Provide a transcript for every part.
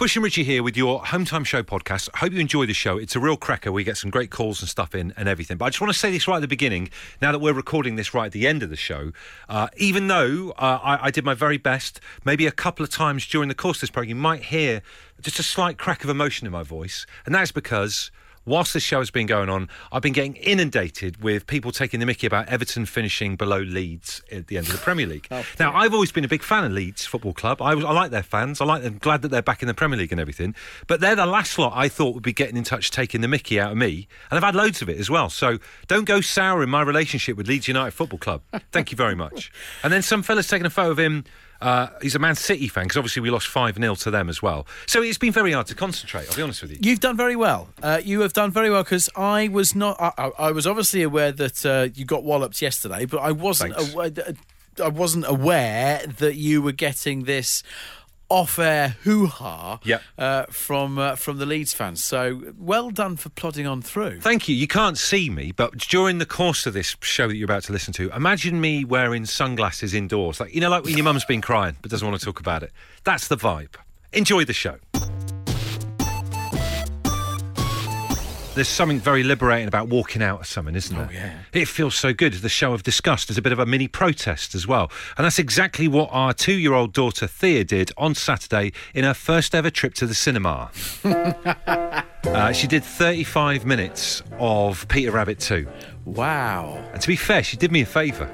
Bush and Richie here with your Home Time Show podcast. I hope you enjoy the show. It's a real cracker. We get some great calls and stuff in and everything. But I just want to say this right at the beginning, now that we're recording this right at the end of the show. Uh, even though uh, I, I did my very best, maybe a couple of times during the course of this program, you might hear just a slight crack of emotion in my voice. And that's because whilst this show has been going on, I've been getting inundated with people taking the mickey about Everton finishing below Leeds at the end of the Premier League. Oh, now, I've always been a big fan of Leeds Football Club. I, was- I like their fans. I like them. Glad that they're back in the Premier League and everything. But they're the last lot I thought would be getting in touch, taking the mickey out of me, and I've had loads of it as well. So don't go sour in my relationship with Leeds United Football Club. Thank you very much. And then some fella's taking a photo of him. Uh, he's a Man City fan because obviously we lost 5 0 to them as well. So it's been very hard to concentrate, I'll be honest with you. You've done very well. Uh, you have done very well because I was not. I, I, was obviously aware that uh, you got walloped yesterday, but I wasn't. Thanks. Aware, I wasn't aware that you were getting this off-air hoo-ha Yep. uh, from uh, from the Leeds fans. So well done for plodding on through. Thank you. You can't see me, but during the course of this show that you're about to listen to, imagine me wearing sunglasses indoors. Like, you know, like when your mum's been crying but doesn't want to talk about it. That's the vibe. Enjoy the show. There's something very liberating about walking out of something, isn't there? Oh, yeah. It feels so good. The show of disgust. is a bit of a mini protest as well. And that's exactly what our two year old daughter Thea did on Saturday in her first ever trip to the cinema. uh, she did 35 minutes of Peter Rabbit 2. Wow. And to be fair, she did me a favour.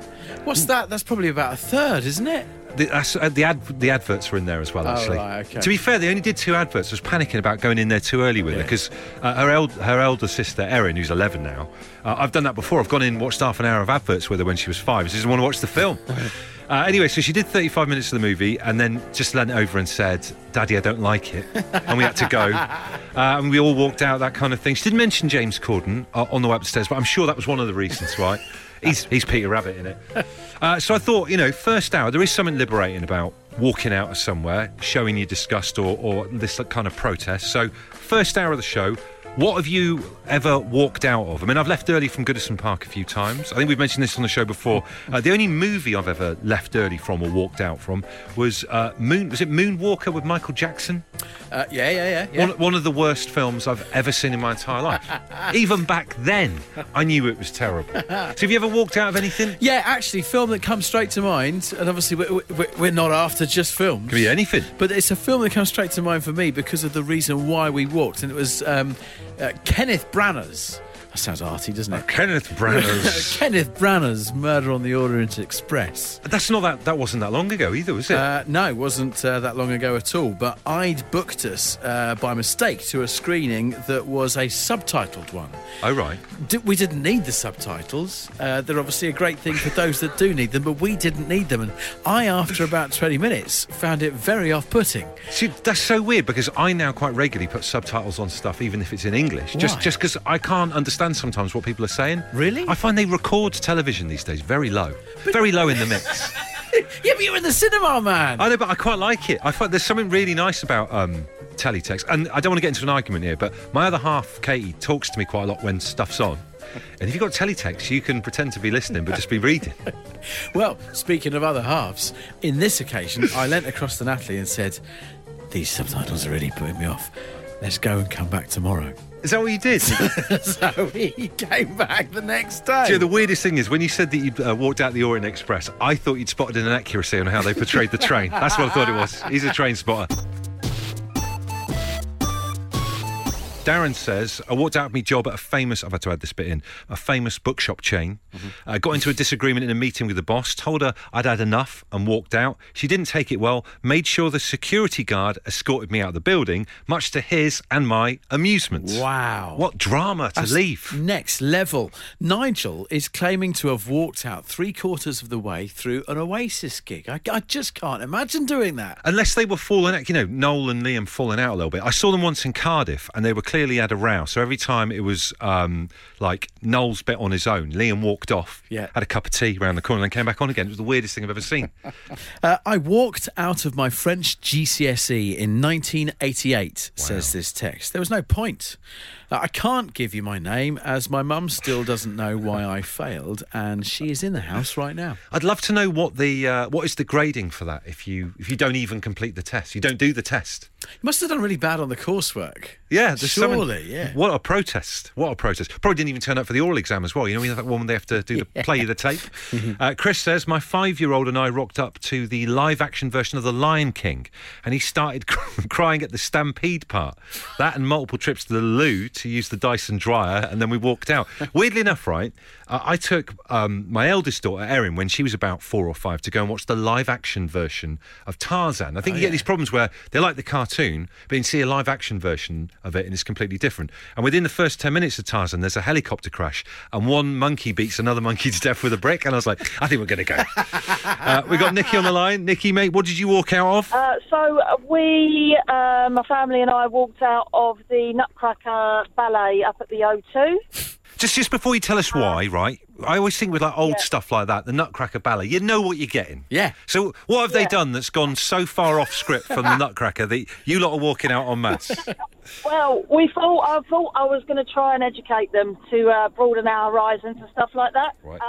What's that? That's probably about a third, isn't it? The, uh, the, ad, the adverts were in there as well, Oh, actually. right, okay. To be fair, they only did two adverts. I was panicking about going in there too early with her because uh, her, eld- her elder sister, Erin, who's 11 now, uh, I've done that before. I've gone in and watched half an hour of adverts with her when she was five. She doesn't want to watch the film. Uh, anyway, so she did 35 minutes of the movie and then just leant over and said, Daddy, I don't like it. And we had to go. Uh, and we all walked out, that kind of thing. She did mention James Corden uh, on the way upstairs, but I'm sure that was one of the reasons, right? He's, he's Peter Rabbit in it. Uh, so I thought, you know, first hour, there is something liberating about walking out of somewhere, showing your disgust or, or this kind of protest. So, first hour of the show, what have you ever walked out of? I mean, I've left early from Goodison Park a few times. I think we've mentioned this on the show before. Uh, the only movie I've ever left early from or walked out from was uh, Moon. Was it Moonwalker with Michael Jackson? Uh, yeah, yeah, yeah. yeah. One, one of the worst films I've ever seen in my entire life. Even back then, I knew it was terrible. So, have you ever walked out of anything? Yeah, actually, film that comes straight to mind, and obviously we're, we're, we're not after just films. Could be anything. But it's a film that comes straight to mind for me because of the reason why we walked, and it was um, uh, Kenneth Branagh's. That sounds arty, doesn't it? Kenneth Branagh's. Kenneth Branagh's Murder on the Orient Express. That's not that. That wasn't that long ago either, was it? Uh, no, it wasn't uh, that long ago at all. But I'd booked us uh, by mistake to a screening that was a subtitled one. oh right. D- we didn't need the subtitles. Uh, they're obviously a great thing for those that do need them, but we didn't need them. And I, after about 20 minutes, found it very off putting. See, that's so weird because I now quite regularly put subtitles on stuff, even if it's in English, just just because I can't understand sometimes what people are saying. Really? I find they record television these days very low, very low in the mix. Yeah, but you're in the cinema, man. I know, but I quite like it. I find there's something really nice about um, teletext, and I don't want to get into an argument here, but my other half, Katie, talks to me quite a lot when stuff's on. And if you've got teletext, you can pretend to be listening, but just be reading. Well, speaking of other halves, in this occasion, I leant across to Natalie and said, These subtitles are really putting me off. Let's go and come back tomorrow. Is that what you did? so he came back the next day. Do you know, the weirdest thing is when you said that you uh, walked out the Orient Express, I thought you'd spotted an inaccuracy on how they portrayed the train. That's what I thought it was. He's a train spotter. Darren says, I walked out of my job at a famous, I've had to add this bit in, a famous bookshop chain. Uh, got into a disagreement in a meeting with the boss, told her I'd had enough and walked out. She didn't take it well, made sure the security guard escorted me out of the building, much to his and my amusement. Wow. What drama to That's leave. Next level. Nigel is claiming to have walked out three quarters of the way through an Oasis gig. I, I just can't imagine doing that. Unless they were falling out, you know, Noel and Liam falling out a little bit. I saw them once in Cardiff and they were clearly had a row. So every time it was um, like Noel's bet on his own, Liam walked off, Yeah. had a cup of tea around the corner and then came back on again. It was the weirdest thing I've ever seen. Uh, I walked out of my French GCSE in 1988, says this text. There was no point. Uh, I can't give you my name as my mum still doesn't know why I failed, and she is in the house right now. I'd love to know what the uh, what is the grading for that if you if you don't even complete the test, you don't do the test. You must have done really bad on the coursework. Yeah, surely, something- yeah. What a protest! What a protest! Probably didn't even turn up for the oral exam as well. You know, you know that one when they have to do the play the tape. uh, Chris says my five-year-old and I rocked up to the live-action version of The Lion King, and he started crying at the stampede part. That and multiple trips to the loo to use the Dyson dryer, and then we walked out. Weirdly enough, right? Uh, I took um, my eldest daughter Erin when she was about four or five to go and watch the live-action version of Tarzan. I think you get these problems where they like the cartoon, but you see a live-action version of it and it's completely different. And within the first 10 minutes of Tarzan, there's a helicopter crash and one monkey beats another monkey to death with a brick. And I was like, I think we're going to go. uh, we got Nikki on the line. Nikki, mate, what did you walk out of? Uh, so uh, we, uh, my family and I, walked out of the Nutcracker Ballet up at the O2. Just just before you tell us why, right? I always think with like old stuff like that, the Nutcracker Ballet, you know what you're getting. Yeah. So what have they Yeah. done that's gone so far off script from the Nutcracker that you lot are walking out on masse? Well, we thought I thought I was going to try and educate them to uh, broaden our horizons and stuff like that, Right.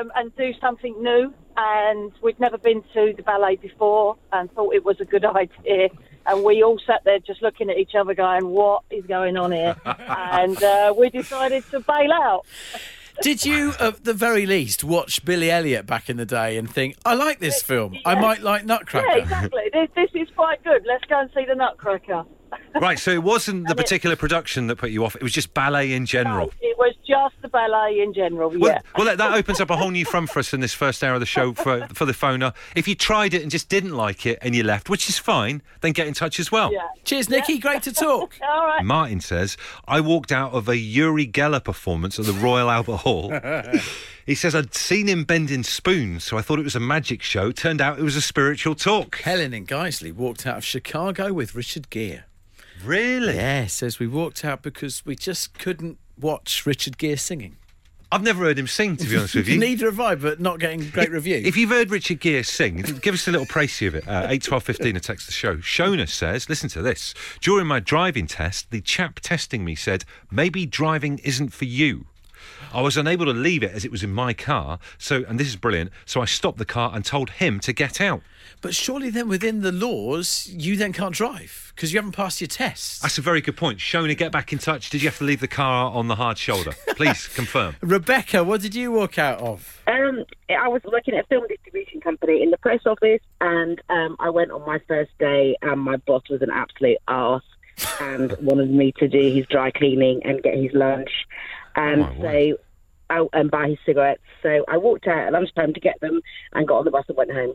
um, and do something new. And we'd never been to the ballet before, and thought it was a good idea. And we all sat there just looking at each other, going, "What is going on here?" and uh, we decided to bail out. Did you, at the very least, watch Billy Elliot back in the day and think, I like this film. I might like Nutcracker? Yeah, exactly. this, this is quite good. Let's go and see the Nutcracker. Right, so it wasn't the particular production that put you off, it was just ballet in general. It was just the ballet in general. Well, Yeah. well, that, that opens up a whole new front for us in this first hour of the show for, for the phoner. If you tried it and just didn't like it and you left, which is fine, then get in touch as well. Yeah. Cheers, Nikki. Great to talk. All right. Martin says, I walked out of a Uri Geller performance at the Royal Albert Hall. he says, I'd seen him bending spoons, so I thought it was a magic show. Turned out it was a spiritual talk. Helen and Geisley walked out of Chicago with Richard Gere. Really? Yeah, says we walked out because we just couldn't watch Richard Gere singing. I've never heard him sing, to be honest with you. Neither have I, but not getting great review. If you've heard Richard Gere sing, give us a little précis of it. Uh, 8, 12, 15 to text the show. Shona says, listen to this. During my driving test, the chap testing me said, maybe driving isn't for you. I was unable to leave it as it was in my car. So, and this is brilliant. So I stopped the car and told him to get out. but surely then within the laws, you then can't drive because you haven't passed your test. That's a very good point. Shona, get back in touch. Did you have to leave the car on the hard shoulder? Please confirm. Rebecca, what did you walk out of? Um, I was working at a film distribution company in the press office, and um, I went on my first day, and my boss was an absolute arse and wanted me to do his dry cleaning and get his lunch, and Oh, so out and buy his cigarettes. So I walked out at lunchtime to get them, and got on the bus and went home.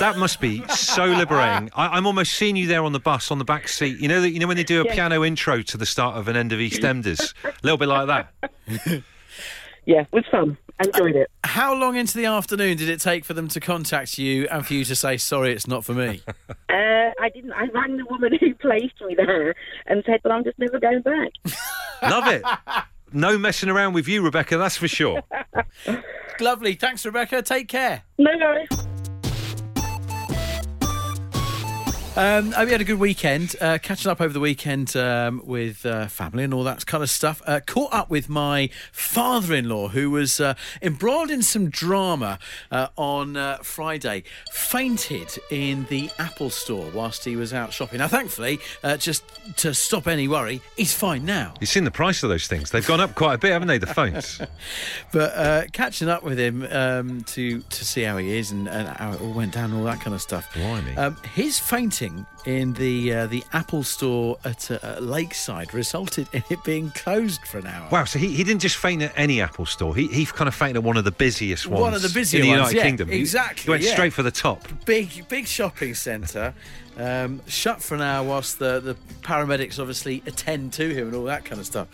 That must be so liberating. I, I'm almost seeing you there on the bus, on the back seat. You know that you know when they do a piano intro to the start of an end of EastEnders, a little bit like that. Yeah, it was fun. I enjoyed it. How long into the afternoon did it take for them to contact you and for you to say, sorry, it's not for me? Uh, I didn't. I rang the woman who placed me there and said, "Well, I'm just never going back." Love it. No messing around with you, Rebecca. That's for sure. Lovely. Thanks, Rebecca. Take care. No worries. Um, hope you had a good weekend. Uh, catching up over the weekend um, with uh, family and all that kind of stuff. Uh, caught up with my father-in-law, who was uh, embroiled in some drama uh, on uh, Friday. Fainted in the Apple store whilst he was out shopping. Now, thankfully, uh, just to stop any worry, he's fine now. You've seen the price of those things. They've gone up quite a bit, haven't they? The phones. But uh, catching up with him um, to to see how he is and, and how it all went down, all that kind of stuff. Blimey. Um, his fainting in the uh, the Apple store at uh, Lakeside resulted in it being closed for an hour. Wow, so he, he didn't just faint at any Apple store. He, he kind of fainted at one of the busiest ones. One of the busier in the ones, United yeah, Kingdom. He- exactly, He went yeah. straight for the top. Big big shopping centre. Um, shut for an hour whilst the, the paramedics obviously attend to him and all that kind of stuff.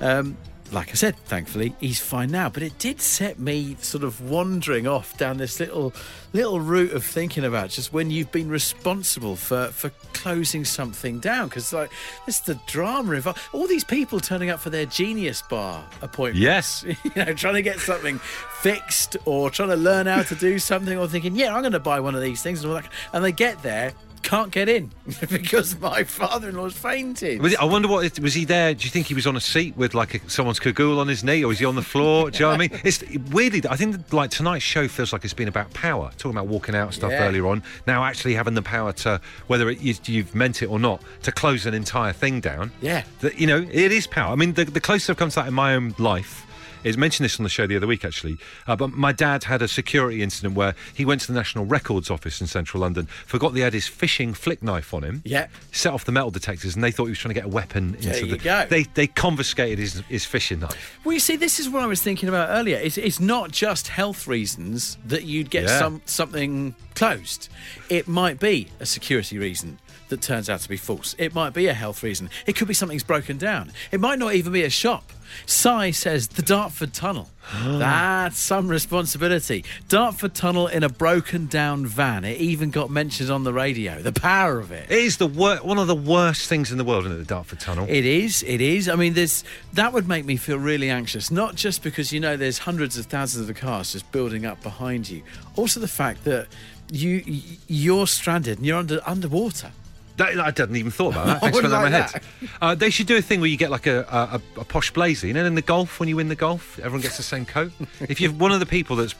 Um, like I said, thankfully he's fine now. But it did set me sort of wandering off down this little little route of thinking about just when you've been responsible for for closing something down because like it's the drama involved. All these people turning up for their Genius Bar appointment. Yes. you know, trying to get something fixed or trying to learn how to do something or thinking, yeah, I'm going to buy one of these things and all that. And they get there can't get in because my father-in-law's fainted. Was it, I wonder what it, was he there? Do you think he was on a seat with like a, someone's cagoule on his knee, or was he on the floor? Do you know what I mean? It's weirdly. I think that, like tonight's show feels like it's been about power. Talking about walking out stuff Yeah. earlier on. Now actually having the power to whether it, you, you've meant it or not to close an entire thing down. Yeah. That you know it is power. I mean, the, the closest I've come to that in my own life. Is mentioned this on the show the other week actually, uh, but my dad had a security incident where he went to the National Records Office in central London, forgot he had his fishing flick knife on him, Yeah. set off the metal detectors and they thought he was trying to get a weapon There you the go. they they confiscated his, his fishing knife Well, you see, this is what I was thinking about earlier. It's, it's not just health reasons that you'd get Yeah. some something closed. It might be a security reason that turns out to be false. It might be a health reason. It could be something's broken down. It might not even be a shop. Cy says the Dartford Tunnel. That's some responsibility. Dartford Tunnel in a broken down van. It even got mentioned on the radio. The power of it. it is the wor- one of the worst things in the world isn't it the Dartford Tunnel It is. It is. I mean, there's that would make me feel really anxious. Not just because you know there's hundreds of thousands of cars just building up behind you. Also the fact that you you're stranded and you're under underwater. That, I hadn't even thought about that. I Thanks for that in my like head. Uh, they should do a thing where you get like a, a, a posh blazer. You know, in the golf, when you win the golf, everyone gets the same coat. if you're one of the people that's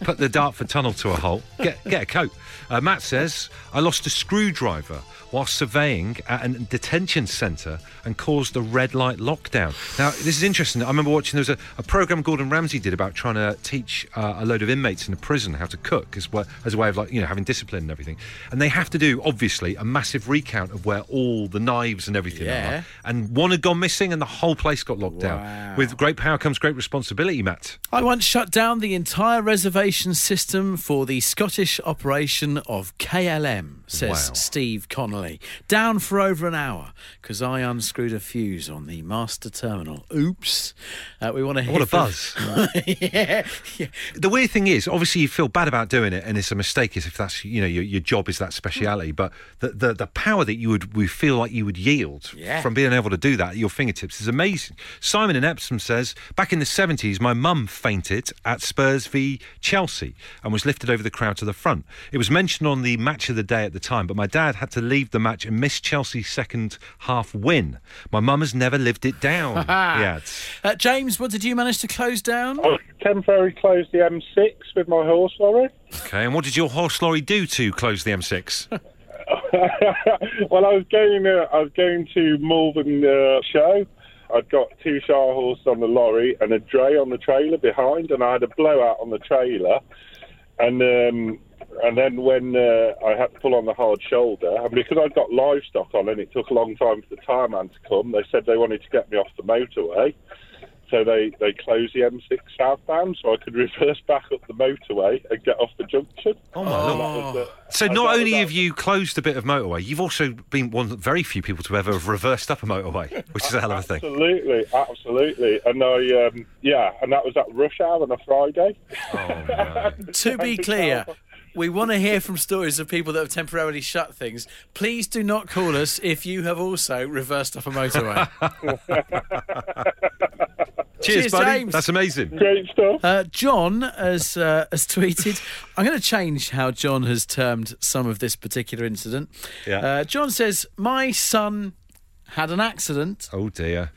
put the Dartford Tunnel to a halt, get, get a coat. Uh, Matt says, I lost a screwdriver while surveying at a detention centre and caused a red light lockdown. Now, this is interesting. I remember watching, there was a, a programme Gordon Ramsay did about trying to teach uh, a load of inmates in a prison how to cook as, well, as a way of like, you know, having discipline and everything. And they have to do, obviously, a massive recount of where all the knives and everything Yeah. are. And one had gone missing and the whole place got locked Wow. down. With great power comes great responsibility, Matt. I once shut down the entire reservation system for the Scottish operation of KLM, says Wow. Steve Connolly. Down for over an hour because I unscrewed a fuse on the master terminal. Oops. Uh, we want to hear What a from- buzz. yeah, yeah. the weird thing is, obviously, you feel bad about doing it, and it's a mistake if that's you know your, your job is that speciality. But the, the the power that you would we feel like you would yield Yeah. from being able to do that at your fingertips is amazing. Simon in Epsom says, back in the seventies, my mum fainted at Spurs v Chelsea and was lifted over the crowd to the front. It was mentioned on the match of the day at the time, but my dad had to leave the match and miss Chelsea's second half win. My mum has never lived it down. yeah. it's- Uh, James, what did you manage to close down? I temporarily closed the M6 with my horse lorry. Okay, and what did your horse lorry do to close the M6? well, I was going. Uh, I was going to Malvern uh, show. I'd got two Shire horses on the lorry and a dray on the trailer behind, and I had a blowout on the trailer. And um, and then when uh, I had to pull on the hard shoulder, because I'd got livestock on, and it took a long time for the tyre man to come, they said they wanted to get me off the motorway. So they, they closed the M6 southbound so I could reverse back up the motorway and get off the junction. Oh my lord! That uh, So not only have you closed a bit of motorway, you've also been one of the very few people to ever have reversed up a motorway, which is a hell of a thing. Absolutely, absolutely. And I, um, yeah, and that was at rush hour on a Friday. To be clear, we want to hear from stories of people that have temporarily shut things. Please do not call us if you have also reversed up a motorway. Cheers, Cheers, buddy. James. That's amazing. Great stuff. Uh, John has, uh, has tweeted. I'm going to change how John has termed some of this particular incident. Yeah. Uh, John says, My son had an accident. Oh dear.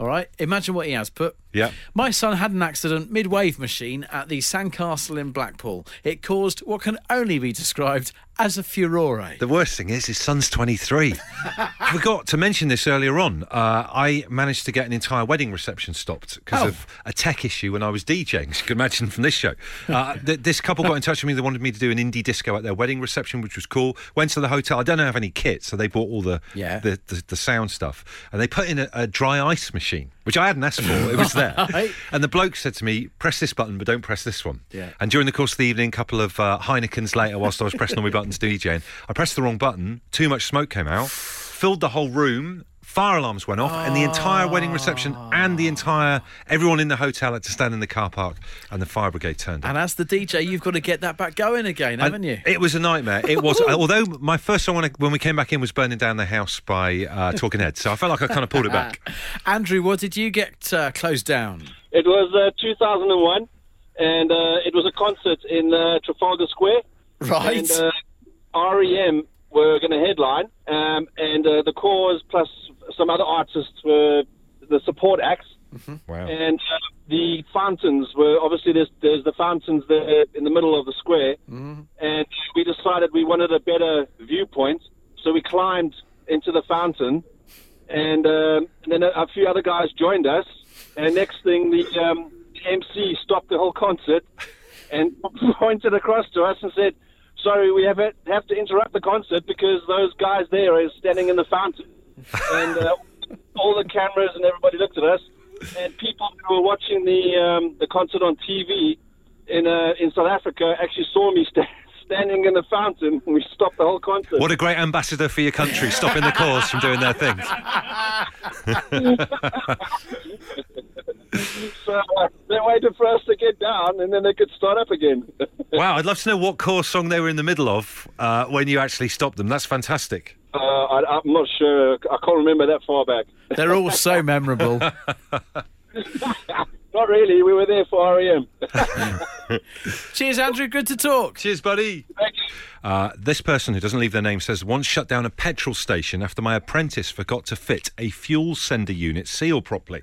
All right. Imagine what he has put. Yeah. My son had an accident mid wave machine at the Sandcastle in Blackpool. It caused what can only be described as a furore. The worst thing is his son's 23. I Forgot to mention this earlier on. Uh, I managed to get an entire wedding reception stopped because Oh. of a tech issue when I was DJing. As you can imagine from this show. Uh, th- this couple got in touch with me. They wanted me to do an indie disco at their wedding reception, which was cool. Went to the hotel. I don't have any kit, so they bought all the Yeah. the, the, the sound stuff. And they put in a, a dry ice machine, which I hadn't asked for. It was there. Right. And the bloke said to me, press this button, but don't press this one. Yeah. And during the course of the evening, a couple of uh, Heinekens later, whilst I was pressing all my buttons DJing, I pressed the wrong button. Too much smoke came out, filled the whole room. Fire alarms went off, and the entire wedding reception and the entire everyone in the hotel had to stand in the car park, and the fire brigade turned up. And as the DJ, you've got to get that back going again, haven't you? It was a nightmare. It was. although my first song when, I, when we came back in was "Burning Down the House" by uh, Talking Heads, so I felt like I kind of pulled it back. Andrew, what did you get uh, closed down? It was uh, 2001, and uh, it was a concert in uh, Trafalgar Square. Right. And uh, REM were going to headline, um, and uh, the Corrs plus some other artists were the support acts. Wow. And uh, the fountains were obviously there's, there's the fountains there in the middle of the square, and we decided we wanted a better viewpoint, so we climbed into the fountain, and, um, and then a, a few other guys joined us, and next thing the, um, the MC stopped the whole concert and pointed across to us and said, "Sorry, we have have to interrupt the concert because those guys there are standing in the fountain." And uh, all the cameras and everybody looked at us, and people who were watching the um, the concert on TV in uh, in South Africa actually saw me sta- standing in the fountain. and We stopped the whole concert. What a great ambassador for your country, stopping the Corrs from doing their thing. So uh, they waited for us to get down, and then they could start up again. Wow, I'd love to know what Corrs song they were in the middle of uh, when you actually stopped them. That's fantastic. uh, I, I'm not sure. I can't remember that far back. They're all so memorable. Not really. We were there for REM. Cheers, Andrew. Good to talk. Cheers, buddy. Thank you. Uh, this person who doesn't leave their name says, once shut down a petrol station after my apprentice forgot to fit a fuel sender unit seal properly.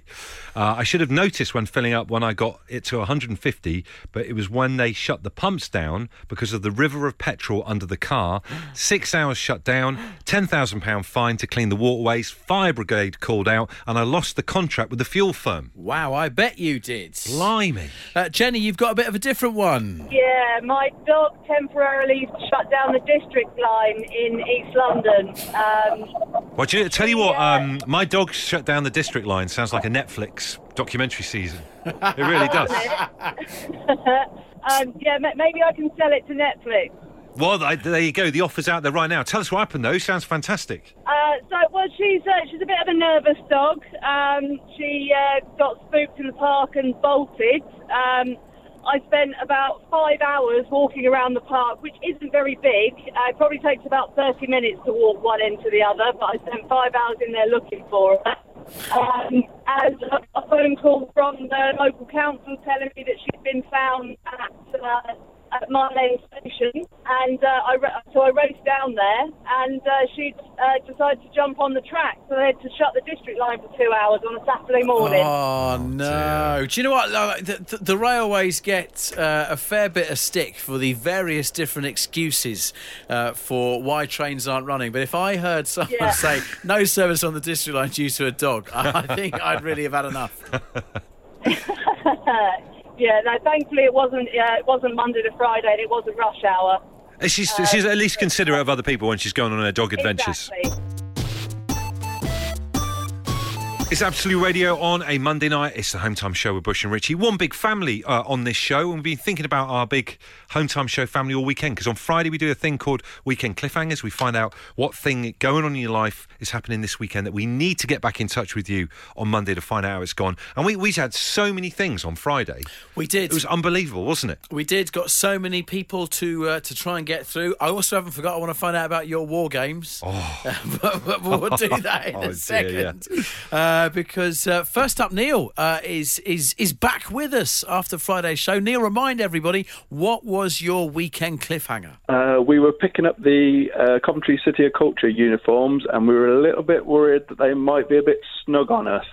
Uh, I should have noticed when filling up when I got it to 150, but it was when they shut the pumps down because of the river of petrol under the car. Six hours shut down, £10,000 fine to clean the waterways, fire brigade called out, and I lost the contract with the fuel firm. Wow, I bet you did. Blimey. Uh, Jenny, you've got a bit of a different one. Yeah, my dog temporarily shut down the district line in East London. Um, Well, you, tell you what, um, my dog shut down the district line. Sounds like a Netflix documentary season. It really does. um, yeah, ma- maybe I can sell it to Netflix. Well, there you go. The offer's out there right now. Tell us what happened, though. Sounds fantastic. Uh, so, well, she's uh, she's a bit of a nervous dog. Um, she uh, got spooked in the park and bolted. Um, I spent about five hours walking around the park, which isn't very big. Uh, it probably takes about 30 minutes to walk one end to the other, but I spent five hours in there looking for her. Um, and a, a phone call from the local council telling me that she'd been found at uh, at Mile End station, and uh, I ra- so I raced down there, and uh, she uh, decided to jump on the track, so they had to shut the district line for two hours on a Saturday morning. Oh no! Do you know what? The, the, the railways get uh, a fair bit of stick for the various different excuses uh, for why trains aren't running. But if I heard someone Yeah. say no service on the district line due to a dog, I think I'd really have had enough. yeah, no, thankfully it wasn't. Uh, it wasn't Monday to Friday, and it wasn't rush hour. Uh, She's, she's at least considerate of other people when she's going on her dog adventures. Exactly. It's Absolute Radio on a Monday night. It's the home time show with Bush and Richie. One big family uh, on this show, and we've been thinking about our big home time show family all weekend. Because on Friday we do a thing called Weekend Cliffhangers. We find out what thing going on in your life is happening this weekend that we need to get back in touch with you on Monday to find out how it's gone. And we we had so many things on Friday. We did. It was unbelievable, wasn't it? We did. Got so many people to uh, to try and get through. I also haven't forgot. I want to find out about your war games. Oh. but, but we'll do that in Oh, a dear, second. Uh, because uh, first up, Neil uh, is is is back with us after Friday's show. Neil, remind everybody what was your weekend cliffhanger? Uh, we were picking up the uh, Coventry City of Culture uniforms, and we were a little bit worried that they might be a bit snug on us.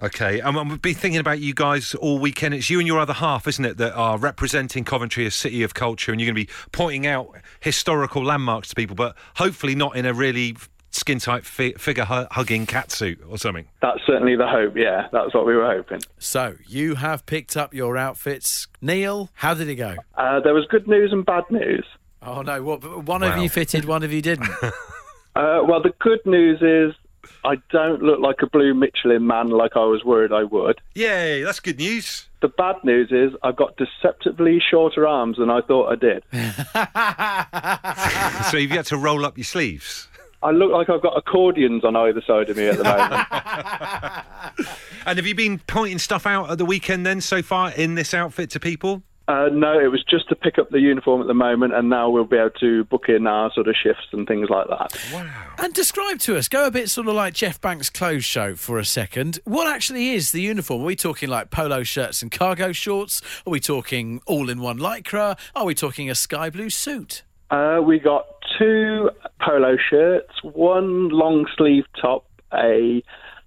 Okay, and we've been thinking about you guys all weekend. It's you and your other half, isn't it, that are representing Coventry as City of Culture, and you're going to be pointing out historical landmarks to people, but hopefully not in a really skin tight fi- figure hu- hugging cat suit or something. That's certainly the hope. Yeah, that's what we were hoping. So you have picked up your outfits, Neil. How did it go? Uh, there was good news and bad news. Oh no! What, one of you fitted, one of you didn't. Uh, well, the good news is I don't look like a blue Michelin man like I was worried I would. Yay, that's good news. The bad news is I've got deceptively shorter arms than I thought I did. so you've got to roll up your sleeves. I look like I've got accordions on either side of me at the moment. And have you been pointing stuff out at the weekend then so far in this outfit to people? Uh, no, it was just to pick up the uniform at the moment, and now we'll be able to book in our sort of shifts and things like that. Wow. And describe to us, go a bit sort of like Jeff Banks' clothes show for a second. What actually is the uniform? Are we talking like polo shirts and cargo shorts? Are we talking all in one lycra? Are we talking a sky blue suit? Uh, we got two polo shirts, one long sleeve top, a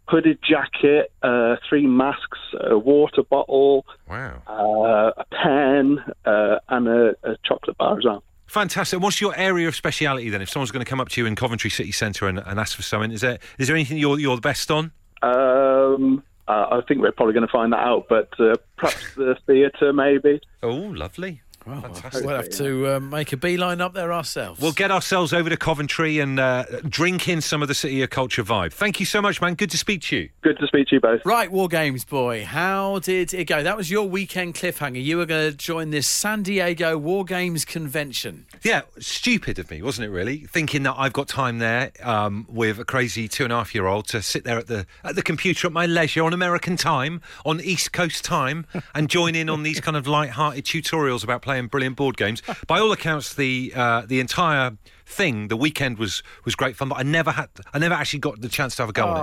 hooded jacket, uh, three masks, a water bottle, Wow. uh, a pen, uh, and a, a chocolate bar as well. Fantastic. What's your area of speciality then? If someone's going to come up to you in Coventry City Centre and, and ask for something, is there is there anything you're you're the best on? Um, uh, I think we're probably going to find that out, but uh, perhaps the theatre, maybe. Oh, lovely. Well, Fantastic. we'll have to uh, make a beeline up there ourselves. We'll get ourselves over to Coventry and uh, drink in some of the City of Culture vibe. Thank you so much, man. Good to speak to you. Good to speak to you both. Right, War Games boy, how did it go? That was your weekend cliffhanger. You were going to join this San Diego War Games convention. Yeah, stupid of me, wasn't it? Really, thinking that I've got time there um, with a crazy two and a half year old to sit there at the at the computer at my leisure on American time, on East Coast time, and join in on these kind of light-hearted tutorials about playing brilliant board games. By all accounts, the uh, the entire thing, the weekend was was great fun, but I never had, I never actually got the chance to have a go on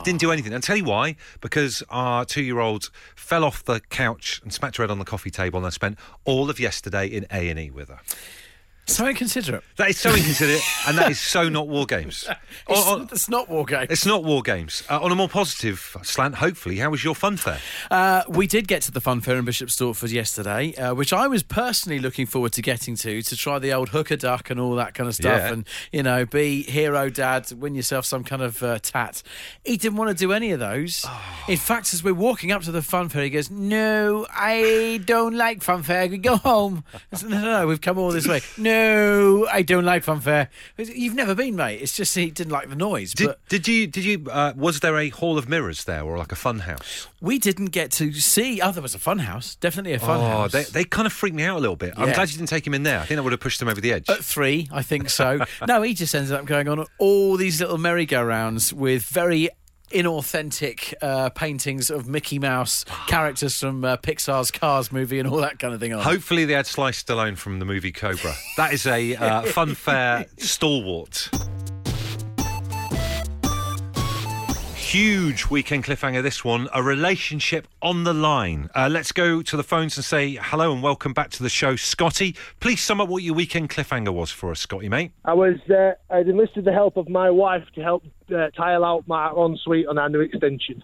it. Didn't do anything. And I'll tell you why? Because our two year old fell off the couch and smacked her head on the coffee table, and I spent all of yesterday in A and E with her. So inconsiderate. That is so inconsiderate, and that is so not war games. It's, On- on- it's not War Games. it's not war games. Uh, on a more positive slant, hopefully, how was your fun fair? Uh, we did get to the fun fair in Bishop Stortford yesterday, uh, which I was personally looking forward to getting to to try the old hook-a-duck and all that kind of stuff, Yeah. and you know, be hero dad, win yourself some kind of uh, tat. He didn't want to do any of those. Oh. In fact, as we're walking up to the fun fair, he goes, "No, I don't like fun fair. We Go home." Said, no, no, no, we've come all this way. No, I don't like fun fair. You've never been, mate. It's just he didn't like the noise. Did, but did you? Did you? Uh, was there a hall of mirrors there, or like a fun house? we didn't get to see. Oh, there was a fun house. Definitely a fun oh, house. they, they kind of freaked me out a little bit. I'm glad you didn't take him in there. I think that would have pushed him over the edge. At three, I think so. no, he just ended up going on all these little merry-go-rounds with very inauthentic uh, paintings of Mickey Mouse characters from uh, Pixar's Cars movie and all that kind of thing on. Hopefully, they had Sly Stallone from the movie Cobra. That is a uh, fun fair stalwart. Huge weekend cliffhanger, this one. A relationship on the line. Uh, let's go to the phones and say hello and welcome back to the show. Scotty, please sum up what your weekend cliffhanger was for us, Scotty, mate. I was uh, I'd enlisted the help of my wife to help uh, tile out my ensuite on our new extension.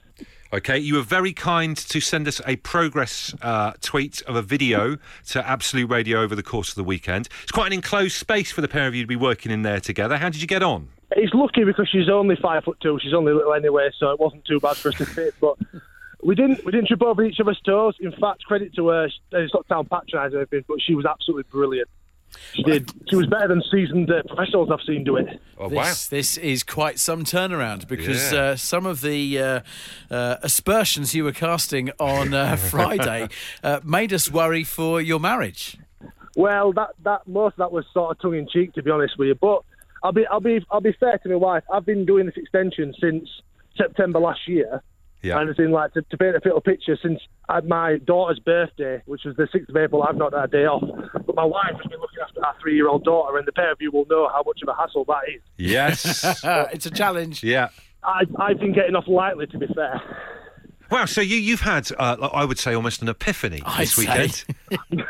Okay, you were very kind to send us a progress uh, tweet of a video to Absolute Radio over the course of the weekend. It's quite an enclosed space for the pair of you to be working in there together. How did you get on? It's lucky because she's only five foot two. She's only little anyway, so it wasn't too bad for us to fit. But we didn't we didn't trip over each other's toes. In fact, credit to her. she- It's not sound patronising or anything, but she was absolutely brilliant. She did. She was better than seasoned uh, professionals I've seen do it. Oh, This, this is quite some turnaround because Yeah. uh, some of the uh, uh, aspersions you were casting on uh, Friday uh, made us worry for your marriage. Well, that that most of that was sort of tongue in cheek, to be honest with you. But I'll be I'll be I'll be fair to my wife. I've been doing this extension since September last year. Yeah. And it's in like to, to paint a little picture since uh, my daughter's birthday, which was the sixth of April. I've not had a day off, but my wife has been looking after our three-year-old daughter, and the pair of you will know how much of a hassle that is. Yes. Uh, it's a challenge. yeah. I, I've been getting off lightly, to be fair. Wow, so you, you've had, uh, I would say, almost an epiphany I'd this say. weekend,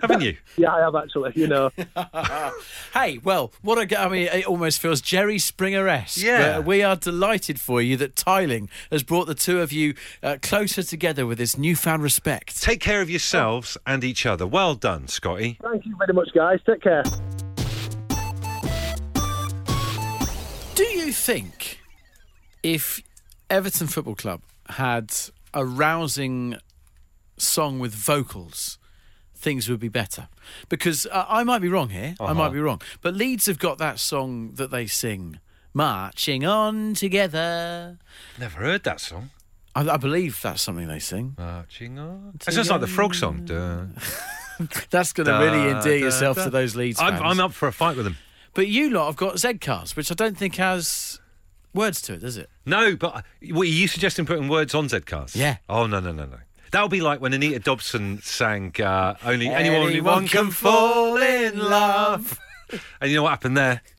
haven't you? Yeah, I have actually. You know, Hey, well, what a, I mean, it almost feels Jerry Springer esque. Yeah. we are delighted for you that tiling has brought the two of you uh, closer together with this newfound respect. Take care of yourselves and each other. Well done, Scotty. thank you very much, guys. Take care. Do you think if Everton Football Club had a rousing song with vocals, things would be better? Because uh, I might be wrong here. I might be wrong. But Leeds have got that song that they sing, Marching On Together. Never heard that song. I, I believe that's something they sing. Marching on. That sounds like the frog song. That's going to really endear yourself da. to those Leeds I'm, fans. I'm up for a fight with them. But you lot have got Z cars, which I don't think has words to it, does it? No, but what are you suggesting putting words on Z cars? Yeah. Oh no no no no. That would be like when Anita Dobson sang uh, "Only Anyone, Anyone Can can Fall in Love," and you know what happened there?